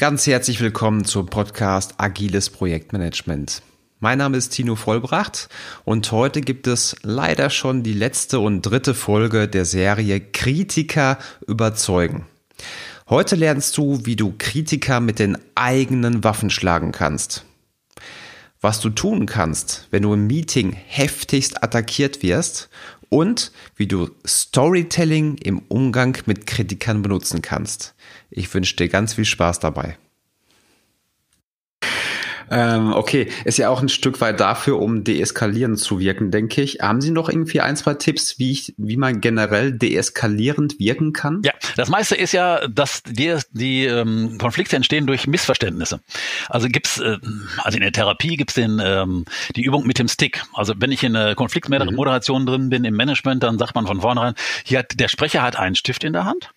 Ganz herzlich willkommen zum Podcast Agiles Projektmanagement. Mein Name ist Tino Vollbracht und heute gibt es leider schon die letzte und dritte Folge der Serie Kritiker überzeugen. Heute lernst du, wie du Kritiker mit den eigenen Waffen schlagen kannst. Was du tun kannst, wenn du im Meeting heftigst attackiert wirst und wie du Storytelling im Umgang mit Kritikern benutzen kannst. Ich wünsche dir ganz viel Spaß dabei. Ähm, okay, ist ja auch ein Stück weit dafür, um deeskalierend zu wirken, denke ich. Haben Sie noch irgendwie ein, zwei Tipps, wie ich, wie man generell deeskalierend wirken kann? Ja, das meiste ist ja, dass die, die ähm, Konflikte entstehen durch Missverständnisse. Also gibt's, äh, also in der Therapie gibt's den ähm, die Übung mit dem Stick. Also wenn ich in einer Konfliktmoderation mhm. drin bin im Management, dann sagt man von vornherein, hier hat der Sprecher hat einen Stift in der Hand,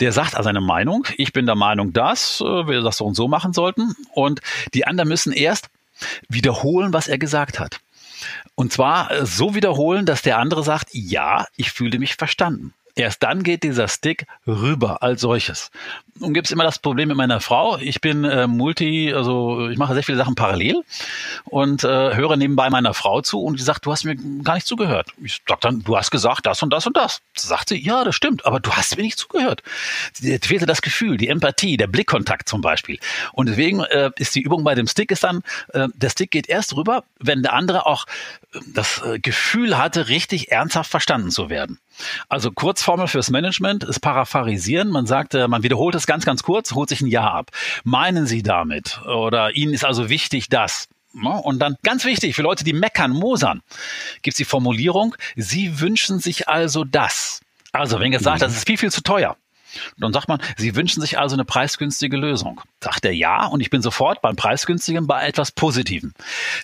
der sagt also seine Meinung. Ich bin der Meinung, dass äh, wir das so und so machen sollten, und die anderen müssen müssen erst wiederholen, was er gesagt hat. Und zwar äh, so wiederholen, dass der andere sagt, ja, ich fühle mich verstanden. Erst dann geht dieser Stick rüber als solches. Und gibt es immer das Problem mit meiner Frau. Ich bin äh, Multi, also ich mache sehr viele Sachen parallel und äh, höre nebenbei meiner Frau zu und die sagt, du hast mir gar nicht zugehört. Ich sag dann, du hast gesagt das und das und das. Sagt sie, ja, das stimmt, aber du hast mir nicht zugehört. Sie fehlte das Gefühl, die Empathie, der Blickkontakt zum Beispiel. Und deswegen äh, ist die Übung bei dem Stick ist dann, äh, der Stick geht erst rüber, wenn der andere auch äh, das äh, Gefühl hatte, richtig ernsthaft verstanden zu werden. Also Kurzformel fürs Management ist paraphrasieren. Man sagt, äh, man wiederholt es ganz, ganz kurz, holt sich ein Ja ab. Meinen Sie damit? Oder Ihnen ist also wichtig, dass. Und dann ganz wichtig für Leute, die meckern, mosern, gibt es die Formulierung, Sie wünschen sich also das. Also, wenn gesagt, das ist viel, viel zu teuer. Und dann sagt man, Sie wünschen sich also eine preisgünstige Lösung. Sagt er ja und ich bin sofort beim preisgünstigen bei etwas Positivem.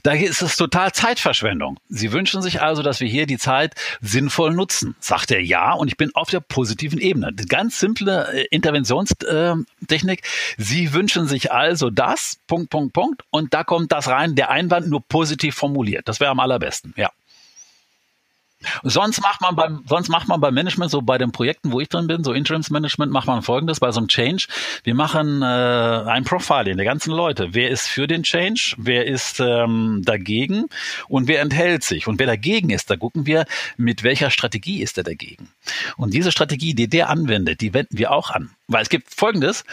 Da ist es total Zeitverschwendung. Sie wünschen sich also, dass wir hier die Zeit sinnvoll nutzen. Sagt er ja und ich bin auf der positiven Ebene. Ganz simple äh, Interventionstechnik. Sie wünschen sich also das, Punkt, Punkt, Punkt und da kommt das rein, der Einwand nur positiv formuliert. Das wäre am allerbesten, ja. Sonst macht man beim, sonst macht man beim Management, so bei den Projekten, wo ich drin bin, so Interimsmanagement, macht man folgendes bei so einem Change. Wir machen äh, ein Profiling der ganzen Leute. Wer ist für den Change? Wer ist ähm, dagegen? Und wer enthält sich? Und wer dagegen ist, da gucken wir, mit welcher Strategie ist er dagegen. Und diese Strategie, die der anwendet, die wenden wir auch an. Weil es gibt Folgendes,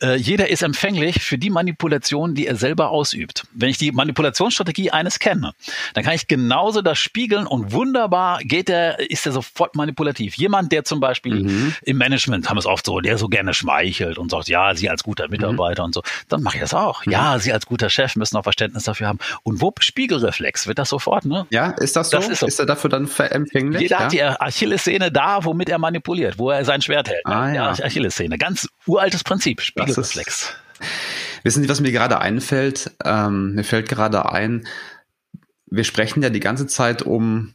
äh, jeder ist empfänglich für die Manipulation, die er selber ausübt. Wenn ich die Manipulationsstrategie eines kenne, dann kann ich genauso das spiegeln und wunderbar geht er, ist er sofort manipulativ. Jemand, der zum Beispiel mhm. im Management, haben wir es oft so, der so gerne schmeichelt und sagt, ja, Sie als guter Mitarbeiter mhm. und so, dann mache ich das auch. Mhm. Ja, Sie als guter Chef müssen auch Verständnis dafür haben. Und wupp, Spiegelreflex, wird das sofort, ne? Ja, ist das so? Das ist, so. ist er dafür dann empfänglich? Jeder ja? hat die Achillessehne da, womit er manipuliert, wo er sein Schwert hält. Ah, ja. Achillessehne ganz uraltes Prinzip, Spiegelreflex. Wissen Sie, was mir gerade einfällt? Ähm, mir fällt gerade ein, wir sprechen ja die ganze Zeit um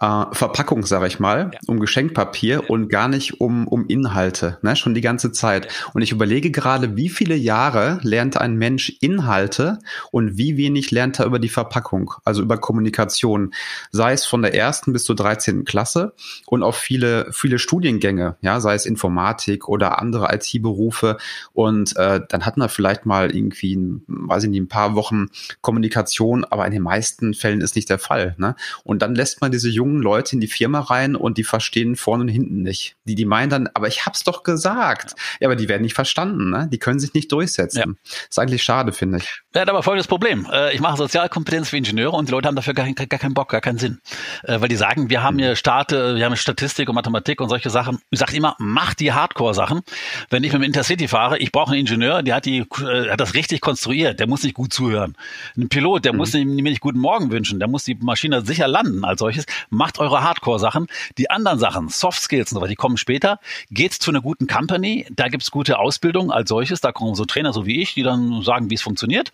äh, Verpackung, sage ich mal, ja. um Geschenkpapier ja. und gar nicht um, um Inhalte, ne? schon die ganze Zeit. Und ich überlege gerade, wie viele Jahre lernt ein Mensch Inhalte und wie wenig lernt er über die Verpackung, also über Kommunikation, sei es von der ersten bis zur 13. Klasse und auch viele, viele Studiengänge, ja, sei es Informatik oder andere IT-Berufe. Und äh, dann hat man vielleicht mal irgendwie, weiß ich nicht, ein paar Wochen Kommunikation, aber in den meisten Fällen ist nicht der Fall. Ne? Und dann lässt man diese jungen Leute in die Firma rein und die verstehen vorne und hinten nicht. Die, die meinen dann, aber ich hab's doch gesagt. Ja, ja aber die werden nicht verstanden, ne? Die können sich nicht durchsetzen. Ja. Ist eigentlich schade, finde ich. Er hat aber folgendes Problem. Äh, ich mache Sozialkompetenz für Ingenieure und die Leute haben dafür gar, gar, gar keinen Bock, gar keinen Sinn. Äh, weil die sagen, wir haben hier Starte, wir haben Statistik und Mathematik und solche Sachen. Ich sage immer, mach die Hardcore-Sachen. Wenn ich mit dem Intercity fahre, ich brauche einen Ingenieur, der hat, die, äh, hat das richtig konstruiert. Der muss nicht gut zuhören. Ein Pilot, der mhm. muss mir nicht guten Morgen wünschen. Der muss die Maschine sicher landen als solches macht eure Hardcore-Sachen. Die anderen Sachen, Soft Skills und so weiter, die kommen später. Geht zu einer guten Company, da gibt's gute Ausbildung als solches, da kommen so Trainer so wie ich, die dann sagen, wie es funktioniert.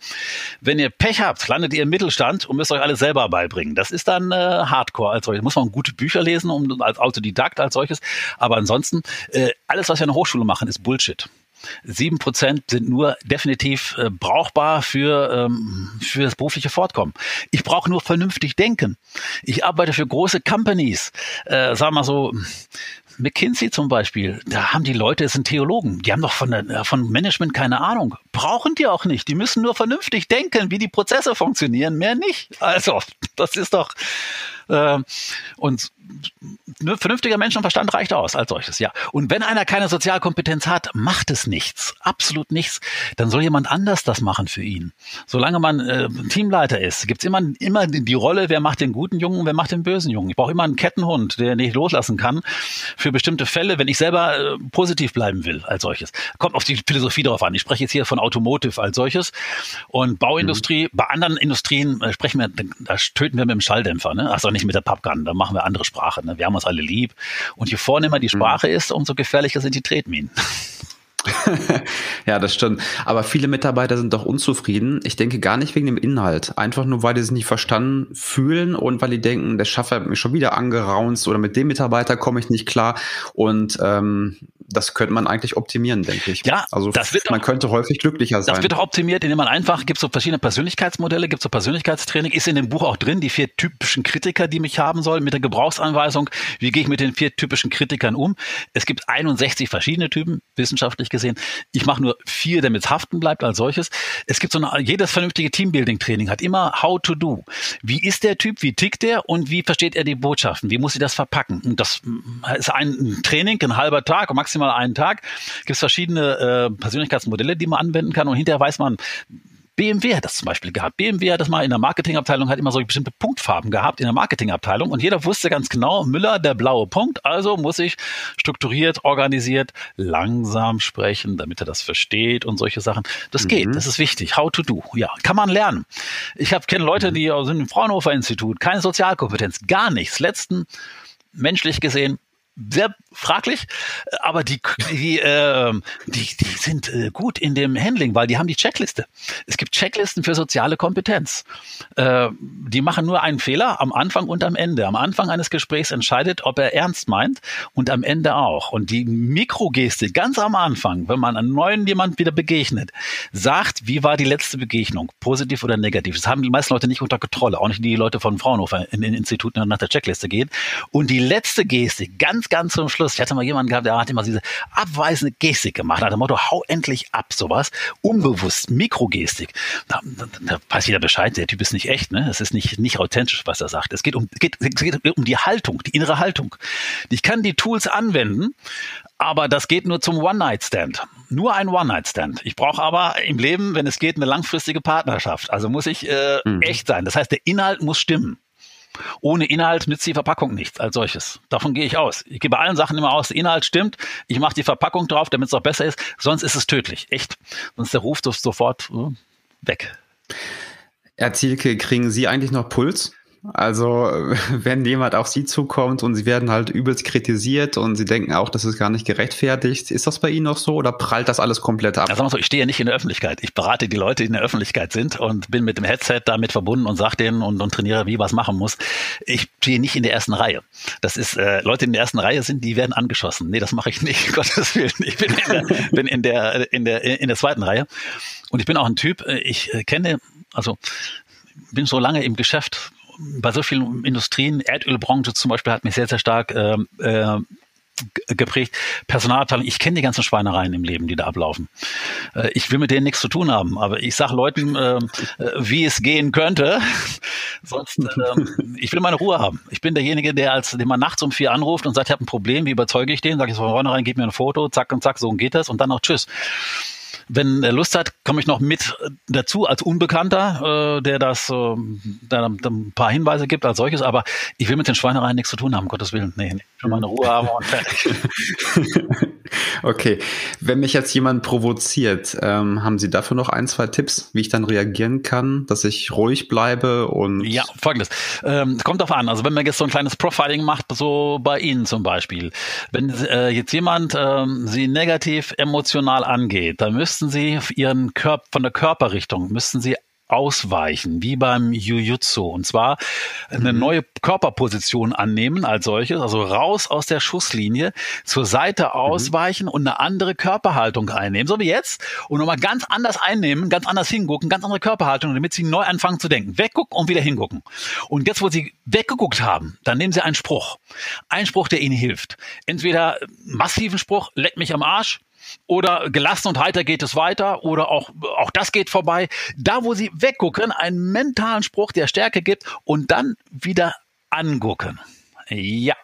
Wenn ihr Pech habt, landet ihr im Mittelstand und müsst euch alles selber beibringen. Das ist dann äh, Hardcore als solches. Muss man gute Bücher lesen, um als Autodidakt als solches. Aber ansonsten, äh, alles, was wir an der Hochschule machen, ist Bullshit. Sieben Prozent sind nur definitiv äh, brauchbar für, ähm, für das berufliche Fortkommen. Ich brauche nur vernünftig denken. Ich arbeite für große Companies. Äh, sagen wir so, McKinsey zum Beispiel, da haben die Leute, das sind Theologen, die haben doch von, der, von Management keine Ahnung. Brauchen die auch nicht. Die müssen nur vernünftig denken, wie die Prozesse funktionieren, mehr nicht. Also, das ist doch, äh, und ne, vernünftiger Menschenverstand reicht aus als solches, ja. Und wenn einer keine Sozialkompetenz hat, macht es nichts, absolut nichts. Dann soll jemand anders das machen für ihn. Solange man äh, Teamleiter ist, gibt's immer, immer die Rolle, wer macht den guten Jungen und wer macht den bösen Jungen. Ich brauche immer einen Kettenhund, der nicht loslassen kann für bestimmte Fälle, wenn ich selber äh, positiv bleiben will als solches. Kommt auf die Philosophie drauf an. Ich spreche jetzt hier von Automotive als solches und Bauindustrie. Mhm. Bei anderen Industrien äh, sprechen wir, da töten wir mit dem Schalldämpfer. Ne? Ach so, nicht mit der Pappgun, da machen wir andere Sprache. Ne? Wir haben uns alle lieb. Und je vornehmer die mhm. Sprache mhm. ist, umso gefährlicher sind die Tretminen. ja, das stimmt. Aber viele Mitarbeiter sind doch unzufrieden. Ich denke gar nicht wegen dem Inhalt. Einfach nur, weil die es nicht verstanden fühlen und weil die denken, der Schaffer hat mich schon wieder angeraunzt oder mit dem Mitarbeiter komme ich nicht klar. Und ähm, das könnte man eigentlich optimieren, denke ich. Ja, also das wird man auch, könnte häufig glücklicher sein. Das wird auch optimiert, indem man einfach, gibt so verschiedene Persönlichkeitsmodelle, gibt so Persönlichkeitstraining, ist in dem Buch auch drin, die vier typischen Kritiker, die mich haben sollen, mit der Gebrauchsanweisung, wie gehe ich mit den vier typischen Kritikern um. Es gibt 61 verschiedene Typen, wissenschaftlich gesehen. Ich mache nur vier, damit es haften bleibt als solches. Es gibt so eine, jedes vernünftige Teambuilding-Training hat immer How to Do. Wie ist der Typ, wie tickt der und wie versteht er die Botschaften? Wie muss sie das verpacken? Und das ist ein Training, ein halber Tag, maximal maximal einen Tag. Gibt es verschiedene äh, Persönlichkeitsmodelle, die man anwenden kann und hinterher weiß man, BMW hat das zum Beispiel gehabt. BMW hat das mal in der Marketingabteilung, hat immer so bestimmte Punktfarben gehabt in der Marketingabteilung und jeder wusste ganz genau, Müller, der blaue Punkt, also muss ich strukturiert, organisiert, langsam sprechen, damit er das versteht und solche Sachen. Das mhm. geht, das ist wichtig. How to do, ja, kann man lernen. Ich habe kenne Leute, mhm. die sind im Fraunhofer Institut, keine Sozialkompetenz, gar nichts. Letzten menschlich gesehen sehr fraglich, aber die, die, äh, die, die sind äh, gut in dem Handling, weil die haben die Checkliste. Es gibt Checklisten für soziale Kompetenz. Äh, die machen nur einen Fehler am Anfang und am Ende. Am Anfang eines Gesprächs entscheidet, ob er ernst meint und am Ende auch. Und die Mikrogeste ganz am Anfang, wenn man einem neuen jemand wieder begegnet, sagt, wie war die letzte Begegnung, positiv oder negativ. Das haben die meisten Leute nicht unter Kontrolle, auch nicht die Leute von Fraunhofer in den Instituten nach der Checkliste gehen. Und die letzte Geste, ganz, ganz zum Schluss, Schluss. Ich hatte mal jemanden gehabt, der hat immer diese abweisende Gestik gemacht, nach dem Motto, hau endlich ab, sowas. Unbewusst, Mikrogestik. Da, da, da weiß jeder Bescheid, der Typ ist nicht echt, ne? Es ist nicht, nicht authentisch, was er sagt. Es geht um, geht, es geht um die Haltung, die innere Haltung. Ich kann die Tools anwenden, aber das geht nur zum One-Night-Stand. Nur ein One-Night-Stand. Ich brauche aber im Leben, wenn es geht, eine langfristige Partnerschaft. Also muss ich äh, mhm. echt sein. Das heißt, der Inhalt muss stimmen. Ohne Inhalt nützt die Verpackung nichts als solches. Davon gehe ich aus. Ich gehe bei allen Sachen immer aus, der Inhalt stimmt, ich mache die Verpackung drauf, damit es auch besser ist, sonst ist es tödlich. Echt. Sonst der Ruf sofort uh, weg. Herr Zielke, kriegen Sie eigentlich noch Puls? Also, wenn jemand auf sie zukommt und sie werden halt übelst kritisiert und sie denken auch, das ist gar nicht gerechtfertigt, ist das bei Ihnen noch so oder prallt das alles komplett ab? Also, ich stehe ja nicht in der Öffentlichkeit. Ich berate die Leute, die in der Öffentlichkeit sind und bin mit dem Headset damit verbunden und sage denen und, und trainiere, wie was machen muss. Ich stehe nicht in der ersten Reihe. Das ist, äh, Leute in der ersten Reihe sind, die werden angeschossen. Nee, das mache ich nicht, Gottes Willen. Ich bin in der, bin in der, in der, in der zweiten Reihe. Und ich bin auch ein Typ, äh, ich äh, kenne, also bin so lange im Geschäft, bei so vielen Industrien, Erdölbranche zum Beispiel hat mich sehr, sehr stark äh, äh, geprägt. Personalabteilung, ich kenne die ganzen Schweinereien im Leben, die da ablaufen. Äh, ich will mit denen nichts zu tun haben, aber ich sage Leuten, äh, wie es gehen könnte. Sonst, äh, ich will meine Ruhe haben. Ich bin derjenige, der als, den man nachts um vier anruft und sagt, ich habe ein Problem, wie überzeuge ich den? Sag ich von vornherein, gib mir ein Foto, zack und zack, so geht das und dann noch Tschüss wenn er Lust hat, komme ich noch mit dazu als Unbekannter, äh, der das äh, der ein paar Hinweise gibt als solches, aber ich will mit den Schweinereien nichts zu tun haben, Gottes Willen. Nee, nee schon meine Ruhe haben und fertig. okay. Wenn mich jetzt jemand provoziert, ähm, haben Sie dafür noch ein, zwei Tipps, wie ich dann reagieren kann, dass ich ruhig bleibe und. Ja, folgendes. Ähm, kommt darauf an. Also wenn man jetzt so ein kleines Profiling macht, so bei Ihnen zum Beispiel. Wenn äh, jetzt jemand ähm, Sie negativ emotional angeht, dann müssten Sie Ihren Körper von der Körperrichtung müssten Sie ausweichen, wie beim Jujutsu. Und zwar eine mhm. neue Körperposition annehmen als solches, also raus aus der Schusslinie, zur Seite mhm. ausweichen mhm. und eine andere Körperhaltung einnehmen, so wie jetzt, und nochmal ganz anders einnehmen, ganz anders hingucken, ganz andere Körperhaltung, damit sie neu anfangen zu denken. Weggucken und wieder hingucken. Und jetzt, wo sie weggeguckt haben, dann nehmen sie einen Spruch. Ein Spruch, der ihnen hilft. Entweder massiven Spruch, leck mich am Arsch, oder gelassen und heiter geht es weiter oder auch, auch das geht vorbei. Da, wo sie weggucken, einen mentalen Spruch, der Stärke gibt und dann wieder angucken. Ja,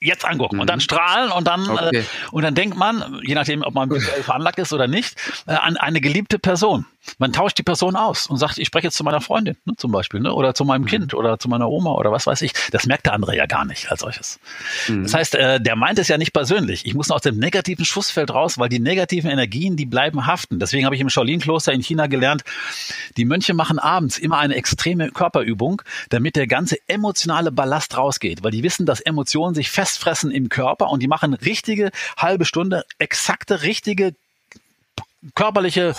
jetzt angucken und dann mhm. strahlen und dann okay. äh, und dann denkt man, je nachdem, ob man visuell veranlagt ist oder nicht, äh, an eine geliebte Person. Man tauscht die Person aus und sagt, ich spreche jetzt zu meiner Freundin ne, zum Beispiel ne, oder zu meinem mhm. Kind oder zu meiner Oma oder was weiß ich. Das merkt der andere ja gar nicht als solches. Mhm. Das heißt, äh, der meint es ja nicht persönlich. Ich muss aus dem negativen Schussfeld raus, weil die negativen Energien, die bleiben haften. Deswegen habe ich im Shaolin-Kloster in China gelernt, die Mönche machen abends immer eine extreme Körperübung, damit der ganze emotionale Ballast rausgeht, weil die wissen, dass Emotionen sich festfressen im Körper und die machen richtige halbe Stunde, exakte, richtige körperliche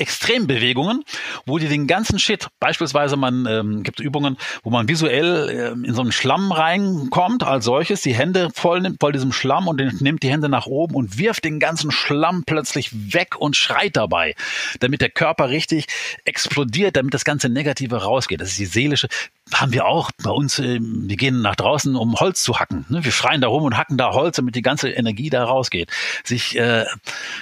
Extrembewegungen, wo die den ganzen Shit, beispielsweise man ähm, gibt Übungen, wo man visuell äh, in so einen Schlamm reinkommt als solches, die Hände voll nimmt, voll diesem Schlamm und nimmt die Hände nach oben und wirft den ganzen Schlamm plötzlich weg und schreit dabei, damit der Körper richtig explodiert, damit das ganze Negative rausgeht. Das ist die seelische, haben wir auch bei uns, äh, wir gehen nach draußen, um Holz zu hacken. Ne? Wir schreien da rum und hacken da Holz, damit die ganze Energie da rausgeht. Sich äh,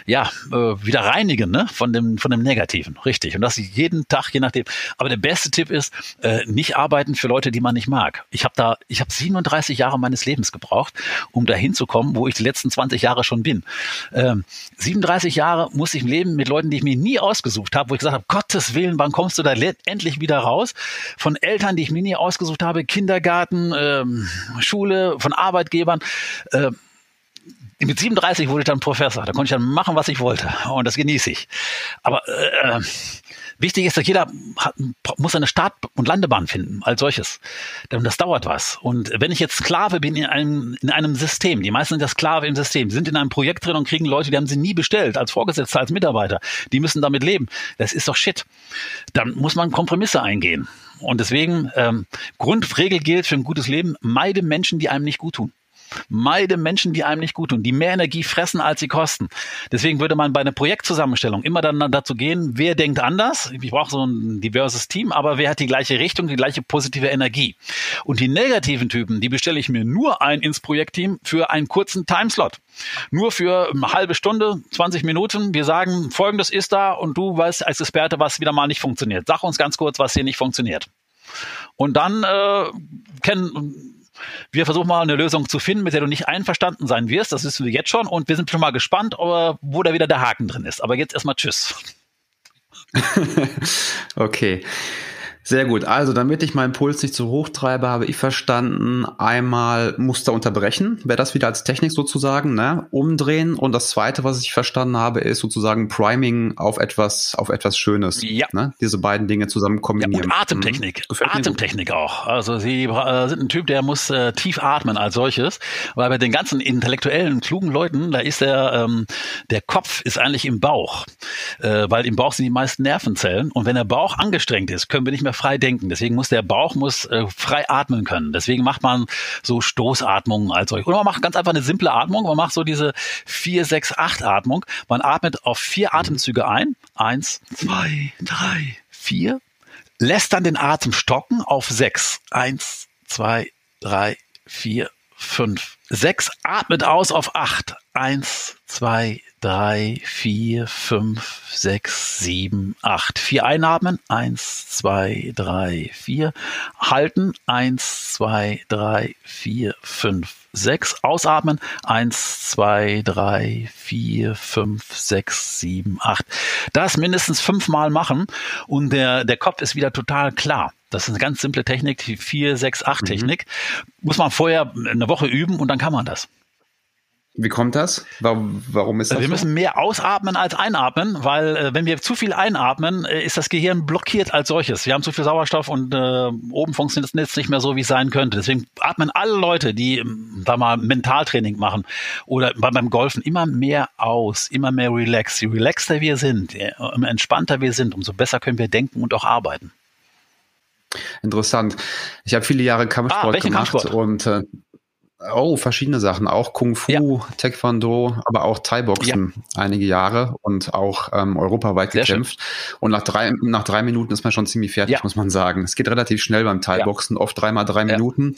ja äh, wieder reinigen ne? von dem von dem Negativen, richtig. Und das jeden Tag, je nachdem. Aber der beste Tipp ist, äh, nicht arbeiten für Leute, die man nicht mag. Ich habe da, ich habe 37 Jahre meines Lebens gebraucht, um da hinzukommen, wo ich die letzten 20 Jahre schon bin. Ähm, 37 Jahre muss ich leben mit Leuten, die ich mir nie ausgesucht habe, wo ich gesagt habe, Gottes Willen, wann kommst du da endlich wieder raus? Von Eltern, die ich mir nie ausgesucht habe, Kindergarten, ähm, Schule, von Arbeitgebern. Äh, mit 37 wurde ich dann Professor. Da konnte ich dann machen, was ich wollte. Und das genieße ich. Aber äh, Wichtig ist, dass jeder hat, muss eine Start- und Landebahn finden, als solches. Und das dauert was. Und wenn ich jetzt Sklave bin in einem, in einem System, die meisten sind ja Sklave im System, sind in einem Projekt drin und kriegen Leute, die haben sie nie bestellt, als Vorgesetzter, als Mitarbeiter. Die müssen damit leben. Das ist doch Shit. Dann muss man Kompromisse eingehen. Und deswegen, ähm, Grundregel gilt für ein gutes Leben, meide Menschen, die einem nicht gut tun. Meide Menschen, die einem nicht gut tun, die mehr Energie fressen, als sie kosten. Deswegen würde man bei einer Projektzusammenstellung immer dann dazu gehen, wer denkt anders. Ich brauche so ein diverses Team, aber wer hat die gleiche Richtung, die gleiche positive Energie. Und die negativen Typen, die bestelle ich mir nur ein ins Projektteam für einen kurzen Timeslot. Nur für eine halbe Stunde, 20 Minuten. Wir sagen, folgendes ist da und du weißt als Experte, was wieder mal nicht funktioniert. Sag uns ganz kurz, was hier nicht funktioniert. Und dann äh, kennen wir versuchen mal eine Lösung zu finden, mit der du nicht einverstanden sein wirst. Das wissen wir jetzt schon. Und wir sind schon mal gespannt, wo da wieder der Haken drin ist. Aber jetzt erstmal Tschüss. okay. Sehr gut. Also, damit ich meinen Puls nicht zu hoch treibe, habe ich verstanden, einmal Muster unterbrechen, wäre das wieder als Technik sozusagen, ne? Umdrehen. Und das zweite, was ich verstanden habe, ist sozusagen Priming auf etwas, auf etwas Schönes. Ja. Ne? Diese beiden Dinge zusammen kombinieren. Ja, und Atemtechnik. Mhm. Atemtechnik auch. Also, Sie äh, sind ein Typ, der muss äh, tief atmen als solches, weil bei den ganzen intellektuellen, klugen Leuten, da ist der, ähm, der Kopf ist eigentlich im Bauch, äh, weil im Bauch sind die meisten Nervenzellen. Und wenn der Bauch angestrengt ist, können wir nicht mehr frei denken. Deswegen muss der Bauch muss äh, frei atmen können. Deswegen macht man so Stoßatmungen als solch. Oder man macht ganz einfach eine simple Atmung. Man macht so diese 4, 6, 8 Atmung. Man atmet auf vier Atemzüge ein. Eins, zwei, drei, vier. Lässt dann den Atem stocken auf sechs. Eins, zwei, drei, vier, fünf, sechs. Atmet aus auf acht. Eins, zwei, drei, vier, fünf, sechs, sieben, acht. Vier einatmen. Eins, zwei, drei, vier. Halten. Eins, zwei, drei, vier, fünf, sechs. Ausatmen. Eins, zwei, drei, vier, fünf, sechs, sieben, acht. Das mindestens fünfmal machen und der, der Kopf ist wieder total klar. Das ist eine ganz simple Technik, die 4, 6, 8 Technik. Mhm. Muss man vorher eine Woche üben und dann kann man das. Wie kommt das? Warum, warum ist das? Wir so? müssen mehr ausatmen als einatmen, weil äh, wenn wir zu viel einatmen, äh, ist das Gehirn blockiert als solches. Wir haben zu viel Sauerstoff und äh, oben funktioniert es jetzt nicht mehr so, wie es sein könnte. Deswegen atmen alle Leute, die ähm, da mal Mentaltraining machen oder beim Golfen immer mehr aus, immer mehr relax. Je relaxter wir sind, je entspannter wir sind, umso besser können wir denken und auch arbeiten. Interessant. Ich habe viele Jahre Kampfsport ah, gemacht Kampfsport? und äh, Oh, verschiedene Sachen. Auch Kung Fu, ja. Taekwondo, aber auch Thai-Boxen ja. einige Jahre und auch ähm, europaweit Sehr gekämpft. Schön. Und nach drei, nach drei Minuten ist man schon ziemlich fertig, ja. muss man sagen. Es geht relativ schnell beim Thai-Boxen, oft dreimal drei Minuten.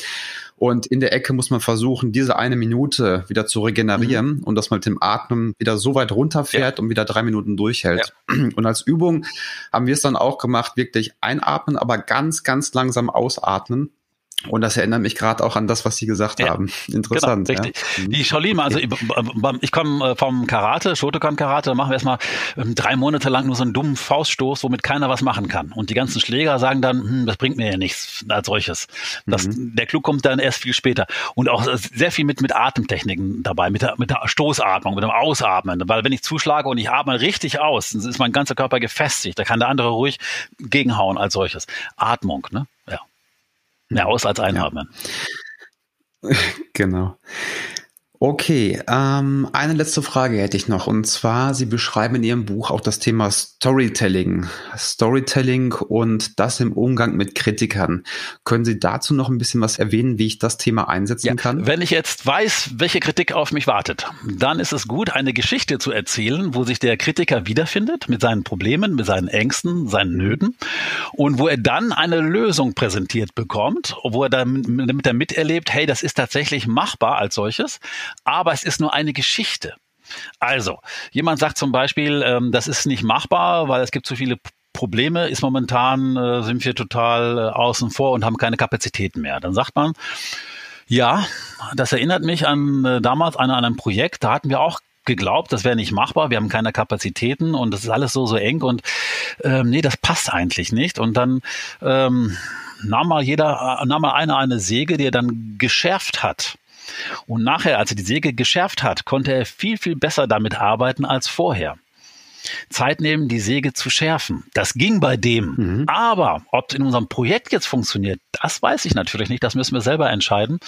Und in der Ecke muss man versuchen, diese eine Minute wieder zu regenerieren mhm. und dass man mit dem Atmen wieder so weit runterfährt und wieder drei Minuten durchhält. Und als Übung haben wir es dann auch gemacht, wirklich einatmen, aber ganz, ganz langsam ausatmen und das erinnert mich gerade auch an das, was Sie gesagt ja, haben. Interessant. Genau, richtig. Ja. Die Shaolin, also ich, ich komme äh, vom Karate, Shotokan Karate, da machen wir erstmal ähm, drei Monate lang nur so einen dummen Fauststoß, womit keiner was machen kann. Und die ganzen Schläger sagen dann, hm, das bringt mir ja nichts als solches. Das, mhm. Der Clou kommt dann erst viel später. Und auch sehr viel mit, mit Atemtechniken dabei, mit der, mit der Stoßatmung, mit dem Ausatmen. Weil wenn ich zuschlage und ich atme richtig aus, dann ist mein ganzer Körper gefestigt. Da kann der andere ruhig gegenhauen als solches. Atmung, ne? Ja. Mehr aus als einatmen. Genau. Okay, ähm, eine letzte Frage hätte ich noch. Und zwar, Sie beschreiben in Ihrem Buch auch das Thema Storytelling. Storytelling und das im Umgang mit Kritikern. Können Sie dazu noch ein bisschen was erwähnen, wie ich das Thema einsetzen ja, kann? Wenn ich jetzt weiß, welche Kritik auf mich wartet, dann ist es gut, eine Geschichte zu erzählen, wo sich der Kritiker wiederfindet mit seinen Problemen, mit seinen Ängsten, seinen Nöten und wo er dann eine Lösung präsentiert bekommt, wo er damit er miterlebt, hey, das ist tatsächlich machbar als solches aber es ist nur eine Geschichte. Also, jemand sagt zum Beispiel, ähm, das ist nicht machbar, weil es gibt zu viele Probleme, ist momentan, äh, sind wir total äh, außen vor und haben keine Kapazitäten mehr. Dann sagt man, ja, das erinnert mich an äh, damals an, an ein Projekt, da hatten wir auch geglaubt, das wäre nicht machbar, wir haben keine Kapazitäten und das ist alles so, so eng und ähm, nee, das passt eigentlich nicht. Und dann ähm, nahm mal jeder, äh, nahm mal einer eine Säge, die er dann geschärft hat. Und nachher, als er die Säge geschärft hat, konnte er viel, viel besser damit arbeiten als vorher. Zeit nehmen, die Säge zu schärfen. Das ging bei dem. Mhm. Aber ob in unserem Projekt jetzt funktioniert, das weiß ich natürlich nicht. Das müssen wir selber entscheiden,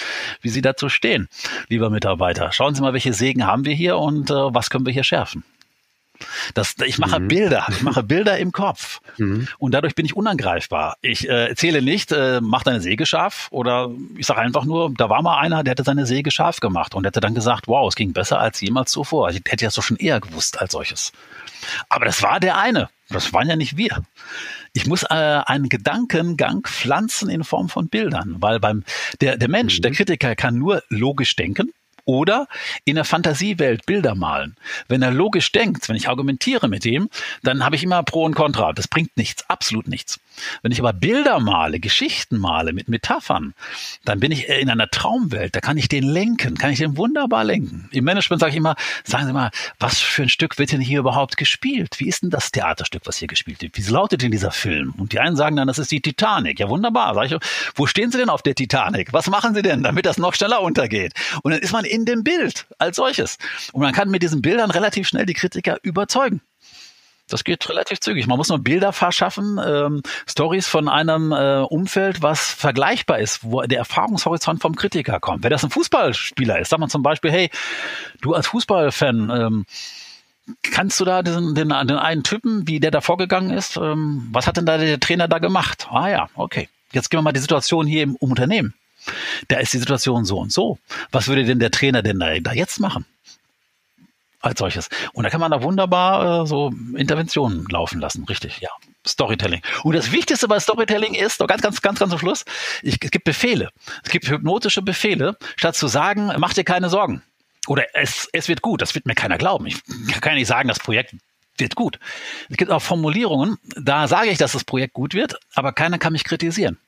wie Sie dazu stehen, lieber Mitarbeiter. Schauen Sie mal, welche Sägen haben wir hier und äh, was können wir hier schärfen. Das, ich mache mhm. Bilder, ich mache Bilder im Kopf mhm. und dadurch bin ich unangreifbar. Ich äh, erzähle nicht, äh, mach deine Säge scharf oder ich sage einfach nur, da war mal einer, der hätte seine Säge scharf gemacht und hätte dann gesagt, wow, es ging besser als jemals zuvor. Ich hätte das doch schon eher gewusst als solches. Aber das war der eine. Das waren ja nicht wir. Ich muss äh, einen Gedankengang pflanzen in Form von Bildern, weil beim der der Mensch, mhm. der Kritiker kann nur logisch denken oder in der Fantasiewelt Bilder malen. Wenn er logisch denkt, wenn ich argumentiere mit ihm, dann habe ich immer Pro und Contra. Das bringt nichts, absolut nichts. Wenn ich aber Bilder male, Geschichten male mit Metaphern, dann bin ich in einer Traumwelt. Da kann ich den lenken, kann ich den wunderbar lenken. Im Management sage ich immer, sagen Sie mal, was für ein Stück wird denn hier überhaupt gespielt? Wie ist denn das Theaterstück, was hier gespielt wird? Wie lautet denn dieser Film? Und die einen sagen dann, das ist die Titanic. Ja, wunderbar. Sag ich, wo stehen Sie denn auf der Titanic? Was machen Sie denn, damit das noch schneller untergeht? Und dann ist man in dem Bild als solches. Und man kann mit diesen Bildern relativ schnell die Kritiker überzeugen. Das geht relativ zügig. Man muss nur Bilder verschaffen, ähm, Stories von einem äh, Umfeld, was vergleichbar ist, wo der Erfahrungshorizont vom Kritiker kommt. Wenn das ein Fußballspieler ist, sagt man zum Beispiel, hey, du als Fußballfan, ähm, kannst du da den, den, den einen Typen, wie der da vorgegangen ist, ähm, was hat denn da der Trainer da gemacht? Ah ja, okay. Jetzt gehen wir mal die Situation hier im, im Unternehmen. Da ist die Situation so und so. Was würde denn der Trainer denn da, jetzt machen? Als solches. Und da kann man da wunderbar äh, so Interventionen laufen lassen, richtig, ja. Storytelling. Und das Wichtigste bei Storytelling ist, noch ganz, ganz, ganz, ganz zum Schluss, ich, es gibt Befehle. Es gibt hypnotische Befehle, statt zu sagen, mach dir keine Sorgen. Oder es, es wird gut, das wird mir keiner glauben. Ich kann nicht sagen, das Projekt wird gut. Es gibt auch Formulierungen, da sage ich, dass das Projekt gut wird, aber keiner kann mich kritisieren.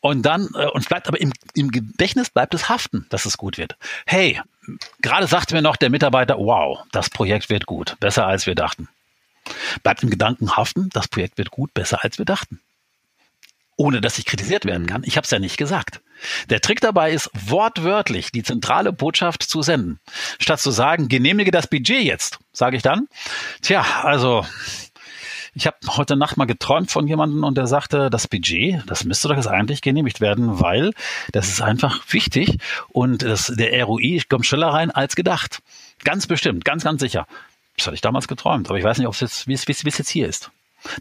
Und dann, äh, und bleibt aber im, im Gedächtnis bleibt es haften, dass es gut wird. Hey, gerade sagte mir noch der Mitarbeiter, wow, das Projekt wird gut, besser als wir dachten. Bleibt im Gedanken haften, das Projekt wird gut, besser als wir dachten. ohne dass ich kritisiert werden kann. Ich habe es ja nicht gesagt. Der Trick dabei ist, wortwörtlich die zentrale Botschaft zu senden. Statt zu sagen, genehmige das Budget jetzt, sage ich dann, tja, also ich habe heute Nacht mal geträumt von jemandem und der sagte, das Budget, das müsste doch jetzt eigentlich genehmigt werden, weil das ist einfach wichtig und das, der ROI kommt schneller rein als gedacht. Ganz bestimmt, ganz, ganz sicher. Das hatte ich damals geträumt, aber ich weiß nicht, ob es jetzt, wie es, wie es jetzt hier ist.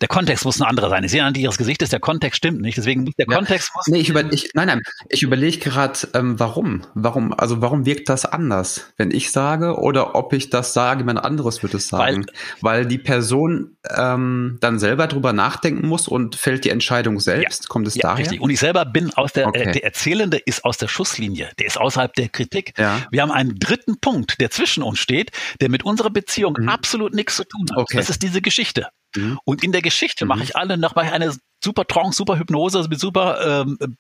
Der Kontext muss ein anderer sein. Ich sehe an ihres Gesichtes, der Kontext stimmt nicht. Deswegen muss der ja. Kontext muss. Nee, ich über, ich, nein, nein. Ich überlege gerade, ähm, warum? Warum? Also warum wirkt das anders, wenn ich sage oder ob ich das sage, jemand anderes wird es sagen? Weil, Weil die Person ähm, dann selber drüber nachdenken muss und fällt die Entscheidung selbst. Ja. Kommt es ja, daher? Richtig. Und ich selber bin aus der, äh, okay. äh, der Erzählende ist aus der Schusslinie. Der ist außerhalb der Kritik. Ja. Wir haben einen dritten Punkt, der zwischen uns steht, der mit unserer Beziehung mhm. absolut nichts zu tun hat. Okay. Das ist diese Geschichte. Mhm. Und in der Geschichte mhm. mache ich alle noch mal eine super Trance, super Hypnose mit super ähm,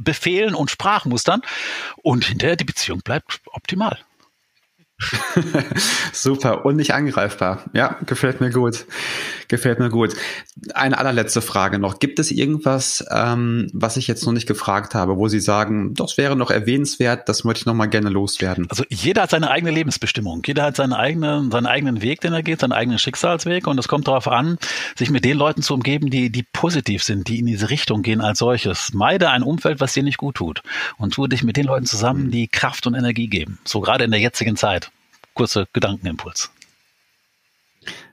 Befehlen und Sprachmustern. Und hinterher die Beziehung bleibt optimal. Super und nicht angreifbar. Ja, gefällt mir gut. Gefällt mir gut. Eine allerletzte Frage noch. Gibt es irgendwas, ähm, was ich jetzt noch nicht gefragt habe, wo Sie sagen, das wäre noch erwähnenswert, das möchte ich noch mal gerne loswerden? Also jeder hat seine eigene Lebensbestimmung. Jeder hat seine eigene, seinen eigenen Weg, den er geht, seinen eigenen Schicksalsweg. Und es kommt darauf an, sich mit den Leuten zu umgeben, die, die positiv sind, die in diese Richtung gehen als solches. Meide ein Umfeld, was dir nicht gut tut. Und tue dich mit den Leuten zusammen, die Kraft und Energie geben. So gerade in der jetzigen Zeit kurzer Gedankenimpuls.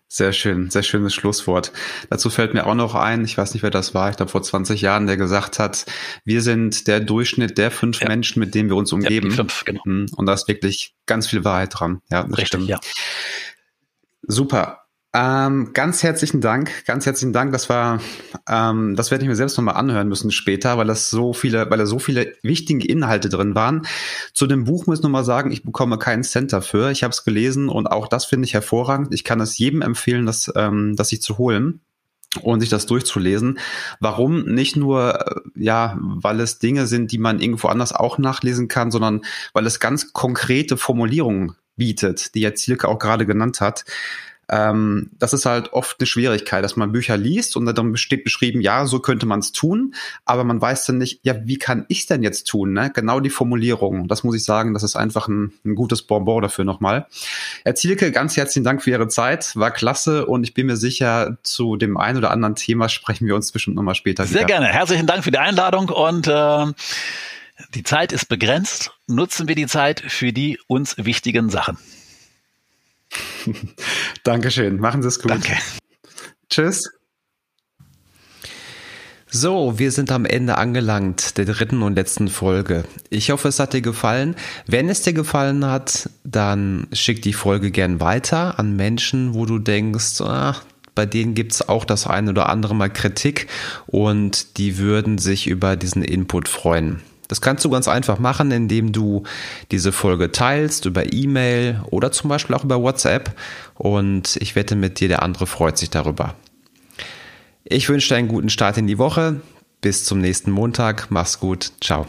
Sehr schön, sehr schönes Schlusswort. Dazu fällt mir auch noch ein, ich weiß nicht, wer das war, ich glaube vor 20 Jahren, der gesagt hat, wir sind der Durchschnitt der fünf ja. Menschen, mit denen wir uns umgeben. Ja, fünf, genau. Hm, und da ist wirklich ganz viel Wahrheit dran. Ja, das Richtig, stimmt. Ja. Super. Ähm, ganz herzlichen Dank, ganz herzlichen Dank. Das war, ähm, das werde ich mir selbst nochmal anhören müssen später, weil das so viele, weil da so viele wichtige Inhalte drin waren. Zu dem Buch muss ich nochmal sagen, ich bekomme keinen Cent dafür. Ich habe es gelesen und auch das finde ich hervorragend. Ich kann es jedem empfehlen, das, ähm, das sich zu holen und sich das durchzulesen. Warum? Nicht nur, äh, ja, weil es Dinge sind, die man irgendwo anders auch nachlesen kann, sondern weil es ganz konkrete Formulierungen bietet, die jetzt Silke auch gerade genannt hat ähm, das ist halt oft eine Schwierigkeit, dass man Bücher liest und dann steht beschrieben, ja, so könnte man es tun, aber man weiß dann nicht, ja, wie kann ich denn jetzt tun? Ne? Genau die Formulierung. Das muss ich sagen, das ist einfach ein, ein gutes Bonbon dafür nochmal. Herr Zielke, ganz herzlichen Dank für Ihre Zeit, war klasse und ich bin mir sicher, zu dem einen oder anderen Thema sprechen wir uns bestimmt nochmal später Sehr wieder. gerne. Herzlichen Dank für die Einladung und äh, die Zeit ist begrenzt. Nutzen wir die Zeit für die uns wichtigen Sachen. Dankeschön. Machen Sie es gut. Danke. Tschüss. So, wir sind am Ende angelangt der dritten und letzten Folge. Ich hoffe, es hat dir gefallen. Wenn es dir gefallen hat, dann schick die Folge gern weiter an Menschen, wo du denkst, ah, bei denen gibt es auch das eine oder andere Mal Kritik und die würden sich über diesen Input freuen. Das kannst du ganz einfach machen, indem du diese Folge teilst über E-Mail oder zum Beispiel auch über WhatsApp. Und ich wette mit dir, der andere freut sich darüber. Ich wünsche dir einen guten Start in die Woche. Bis zum nächsten Montag. Mach's gut. Ciao.